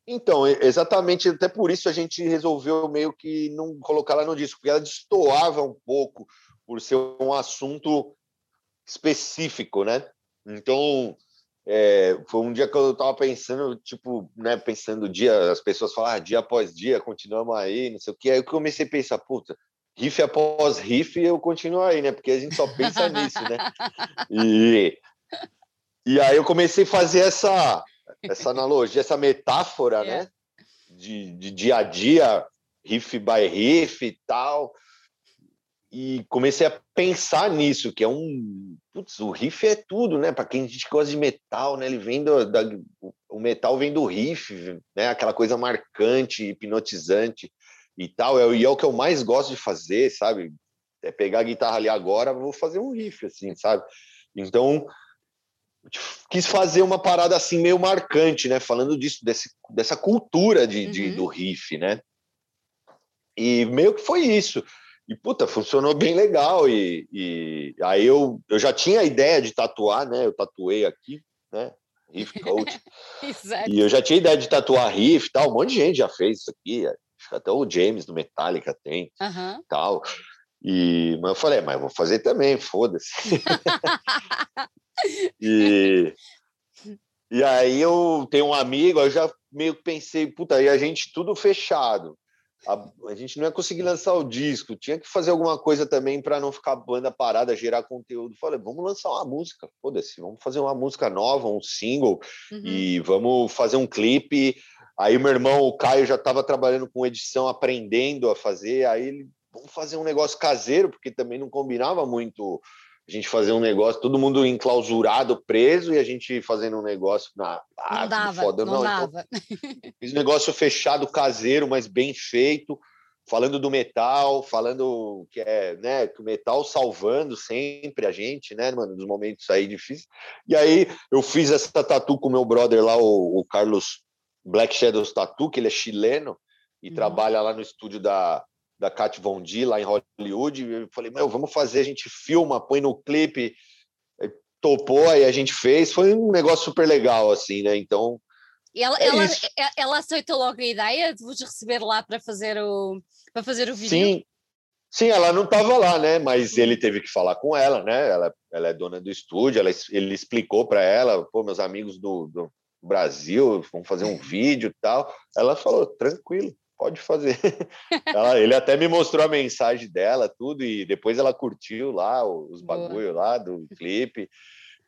Então, exatamente, até por isso a gente resolveu meio que não colocar ela no disco, porque ela destoava um pouco por ser um assunto específico, né? Então, é, foi um dia que eu estava pensando, tipo, né, pensando dia, as pessoas falam, ah, dia após dia, continuamos aí, não sei o que, aí eu comecei a pensar, puta, riff após riff, eu continuo aí, né, porque a gente só pensa nisso, né, e, e aí eu comecei a fazer essa, essa analogia, essa metáfora, é. né, de, de dia a dia, riff by riff e tal, e comecei a pensar nisso, que é um. Putz, o riff é tudo, né? Para quem a gente gosta de metal, né? Ele vem do. Da, o metal vem do riff, né? Aquela coisa marcante, hipnotizante e tal. É, e é o que eu mais gosto de fazer, sabe? É pegar a guitarra ali agora, vou fazer um riff, assim, sabe? Então, quis fazer uma parada assim meio marcante, né? Falando disso, desse, dessa cultura de, uhum. de, do riff, né? E meio que foi isso. E, puta, funcionou bem legal. E, e aí eu, eu já tinha a ideia de tatuar, né? Eu tatuei aqui, né? Riff Coach. e eu já tinha ideia de tatuar riff tal. Um monte de gente já fez isso aqui. Até o James do Metallica tem. Uhum. Tal. E, mas eu falei, mas eu vou fazer também, foda-se. e, e aí eu tenho um amigo, eu já meio que pensei, puta, aí a gente tudo fechado a, a, gente não ia conseguir lançar o disco, tinha que fazer alguma coisa também para não ficar a banda parada, gerar conteúdo. Falei, vamos lançar uma música, foda-se, vamos fazer uma música nova, um single, uhum. e vamos fazer um clipe. Aí meu irmão, o Caio, já estava trabalhando com edição, aprendendo a fazer, aí ele, vamos fazer um negócio caseiro, porque também não combinava muito a gente fazer um negócio, todo mundo enclausurado, preso, e a gente fazendo um negócio na ah, não dava, foda. não, não então dava. Então, fiz um negócio fechado, caseiro, mas bem feito, falando do metal, falando que é, né, que o metal salvando sempre a gente, né, mano, nos momentos aí difíceis. E aí eu fiz essa tatu com meu brother lá, o, o Carlos Black Shadows Tattoo, que ele é chileno e uhum. trabalha lá no estúdio da da Kat Von D lá em Hollywood. Eu falei, meu, vamos fazer, a gente filma, põe no clipe. Topou, aí a gente fez. Foi um negócio super legal, assim, né? Então. E ela, é ela, ela aceitou logo a ideia de vos receber lá para fazer o, para fazer o vídeo? Sim, Sim, ela não estava lá, né? Mas ele teve que falar com ela, né? Ela, ela é dona do estúdio, ela, ele explicou para ela, pô, meus amigos do, do Brasil vão fazer um vídeo e tal. Ela falou, tranquilo pode fazer. ela, ele até me mostrou a mensagem dela, tudo, e depois ela curtiu lá os bagulho lá do clipe.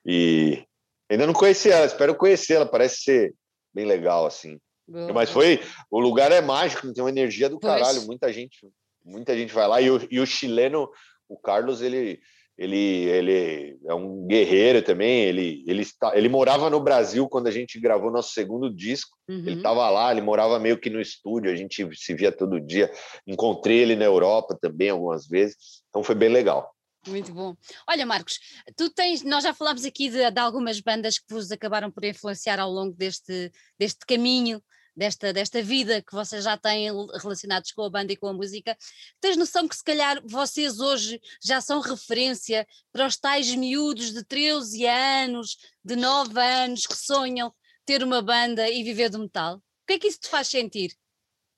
E ainda não conheci ela, espero conhecê-la, parece ser bem legal, assim. Boa. Mas foi. O lugar é mágico, tem uma energia do caralho, muita gente, muita gente vai lá, e o, e o chileno, o Carlos, ele ele, ele é um guerreiro também. Ele, ele, está, ele morava no Brasil quando a gente gravou nosso segundo disco. Uhum. Ele estava lá, ele morava meio que no estúdio, a gente se via todo dia. Encontrei ele na Europa também algumas vezes, então foi bem legal. Muito bom. Olha, Marcos, tu tens, nós já falámos aqui de, de algumas bandas que vos acabaram por influenciar ao longo deste, deste caminho desta, desta vida que vocês já têm relacionados com a banda e com a música, tens noção que se calhar vocês hoje já são referência para os tais miúdos de 13 anos, de 9 anos que sonham ter uma banda e viver do metal? O que é que isso te faz sentir?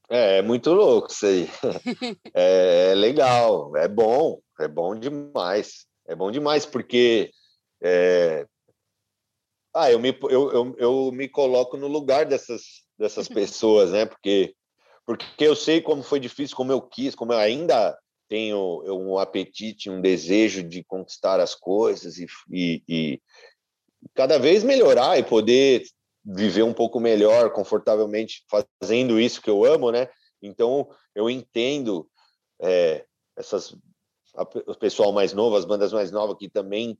É, é muito louco isso aí. é, é legal, é bom, é bom demais. É bom demais, porque é... ah, eu, me, eu, eu, eu me coloco no lugar dessas, dessas pessoas, né? Porque, porque eu sei como foi difícil, como eu quis, como eu ainda tenho um apetite, um desejo de conquistar as coisas e, e, e cada vez melhorar e poder viver um pouco melhor, confortavelmente, fazendo isso que eu amo, né? Então, eu entendo é, essas o pessoal mais novo, as bandas mais novas que também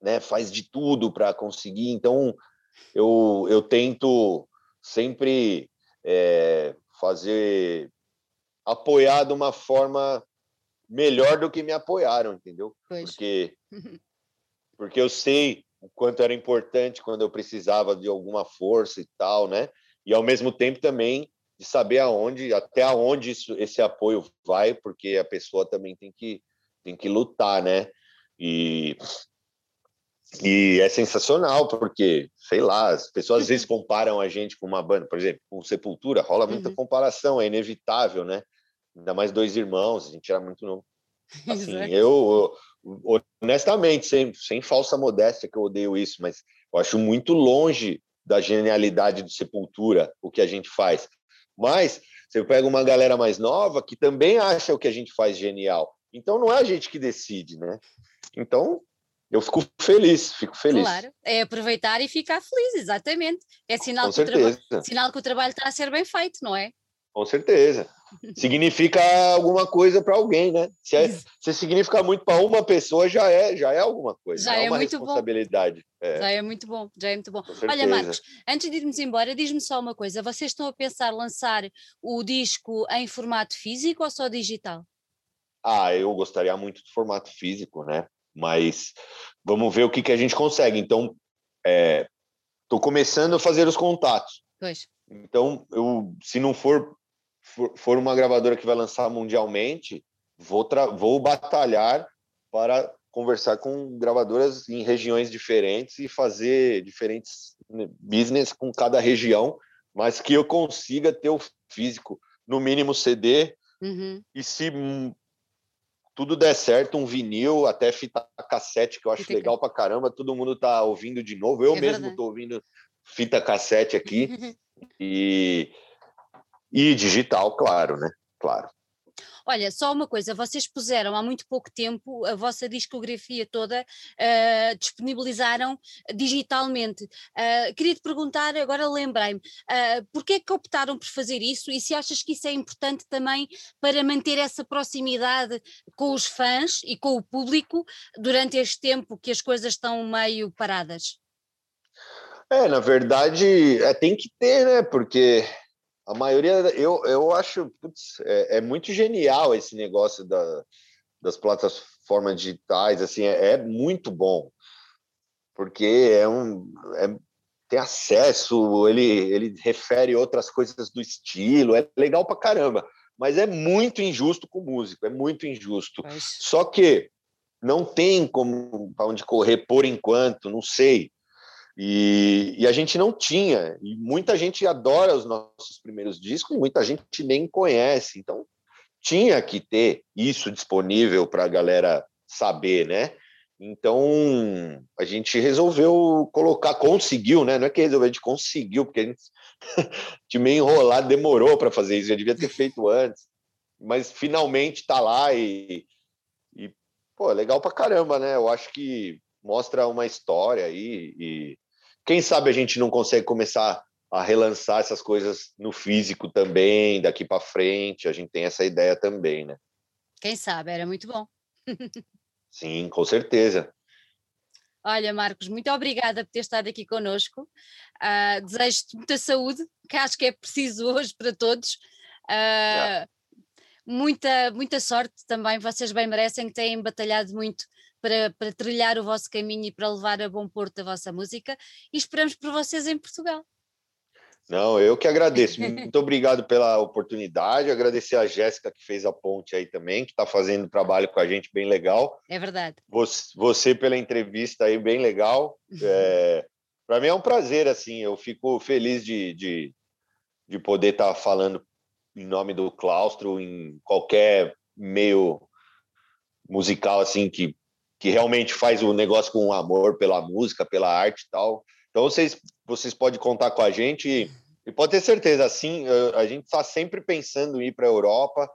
né, faz de tudo para conseguir. Então, eu, eu tento sempre é, fazer apoiar de uma forma melhor do que me apoiaram, entendeu? Pois. Porque porque eu sei o quanto era importante quando eu precisava de alguma força e tal, né? e ao mesmo tempo também de saber aonde, até aonde isso, esse apoio vai, porque a pessoa também tem que, tem que lutar, né? E, e é sensacional, porque, sei lá, as pessoas às vezes comparam a gente com uma banda, por exemplo, com Sepultura, rola muita uhum. comparação, é inevitável, né? Ainda mais dois irmãos, a gente era muito novo. Assim, eu, honestamente, sem, sem falsa modéstia, que eu odeio isso, mas eu acho muito longe da genialidade do Sepultura o que a gente faz. Mas você pega uma galera mais nova que também acha o que a gente faz genial. Então não é a gente que decide, né? Então eu fico feliz, fico feliz. Claro, é aproveitar e ficar feliz, exatamente. É sinal, que o, sinal que o trabalho está a ser bem feito, não é? Com certeza. Significa alguma coisa para alguém, né? Se, é, se significa muito para uma pessoa, já é, já é alguma coisa. Já é, é uma muito responsabilidade. Bom. É. Já é muito bom, já é muito bom. Olha, Marcos, antes de irmos embora, diz-me só uma coisa: vocês estão a pensar lançar o disco em formato físico ou só digital? Ah, eu gostaria muito de formato físico, né? Mas vamos ver o que, que a gente consegue. Então, estou é, começando a fazer os contatos. Pois. Então, eu, se não for for, for uma gravadora que vai lançar mundialmente, vou, vou batalhar para conversar com gravadoras em regiões diferentes e fazer diferentes né, business com cada região, mas que eu consiga ter o físico, no mínimo CD, uhum. e se tudo der certo, um vinil, até fita cassete, que eu acho fita legal pra caramba, todo mundo tá ouvindo de novo, eu é mesmo verdade. tô ouvindo fita cassete aqui, e e digital, claro, né? Claro. Olha, só uma coisa, vocês puseram há muito pouco tempo a vossa discografia toda, uh, disponibilizaram digitalmente. Uh, queria te perguntar, agora lembrei-me, uh, porquê é que optaram por fazer isso e se achas que isso é importante também para manter essa proximidade com os fãs e com o público durante este tempo que as coisas estão meio paradas? É, na verdade, é, tem que ter, né? Porque a maioria, eu, eu acho, putz, é, é, muito genial esse negócio da, das plataformas digitais, assim, é, é muito bom, porque é um, é, tem acesso, ele, ele refere outras coisas do estilo, é legal pra caramba, mas é muito injusto com o músico, é muito injusto. Mas... Só que não tem como para onde correr por enquanto, não sei. E, e, a gente não tinha, e muita gente adora os nossos primeiros discos e muita gente nem conhece. Então, tinha que ter isso disponível para a galera saber, né? Então, a gente resolveu colocar, conseguiu, né? Não é que resolveu, a gente conseguiu, porque a gente, de meio enrolado, demorou para fazer isso, já devia ter feito antes. Mas finalmente está lá e, e, pô, legal para caramba, né? Eu acho que mostra uma história aí e quem sabe a gente não consegue começar a relançar essas coisas no físico também, daqui para frente. A gente tem essa ideia também, né? Quem sabe, era muito bom. Sim, com certeza. Olha, Marcos, muito obrigada por ter estado aqui conosco. Uh, Desejo-te muita saúde, que acho que é preciso hoje para todos. Uh, muita, muita sorte também, vocês bem merecem, que têm batalhado muito para, para trilhar o vosso caminho e para levar a bom porto a vossa música e esperamos por vocês em Portugal. Não, eu que agradeço. Muito obrigado pela oportunidade. Agradecer a Jéssica que fez a ponte aí também, que está fazendo trabalho com a gente bem legal. É verdade. Você, você pela entrevista aí, bem legal. É, Para mim é um prazer, assim, eu fico feliz de, de, de poder estar tá falando em nome do claustro, em qualquer meio musical, assim, que que realmente faz o negócio com amor pela música, pela arte e tal. Então vocês, vocês podem contar com a gente e, e pode ter certeza, assim, a gente está sempre pensando em ir para a Europa.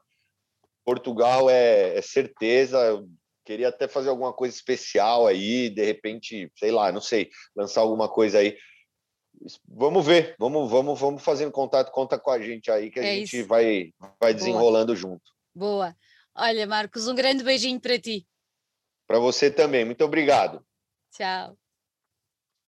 Portugal é, é, certeza. Eu queria até fazer alguma coisa especial aí, de repente, sei lá, não sei, lançar alguma coisa aí. Vamos ver, vamos, vamos, vamos fazendo contato, conta com a gente aí que a é gente isso. vai, vai desenrolando Boa. junto. Boa. Olha, Marcos, um grande beijinho para ti. Para você também. Muito obrigado. Tchau.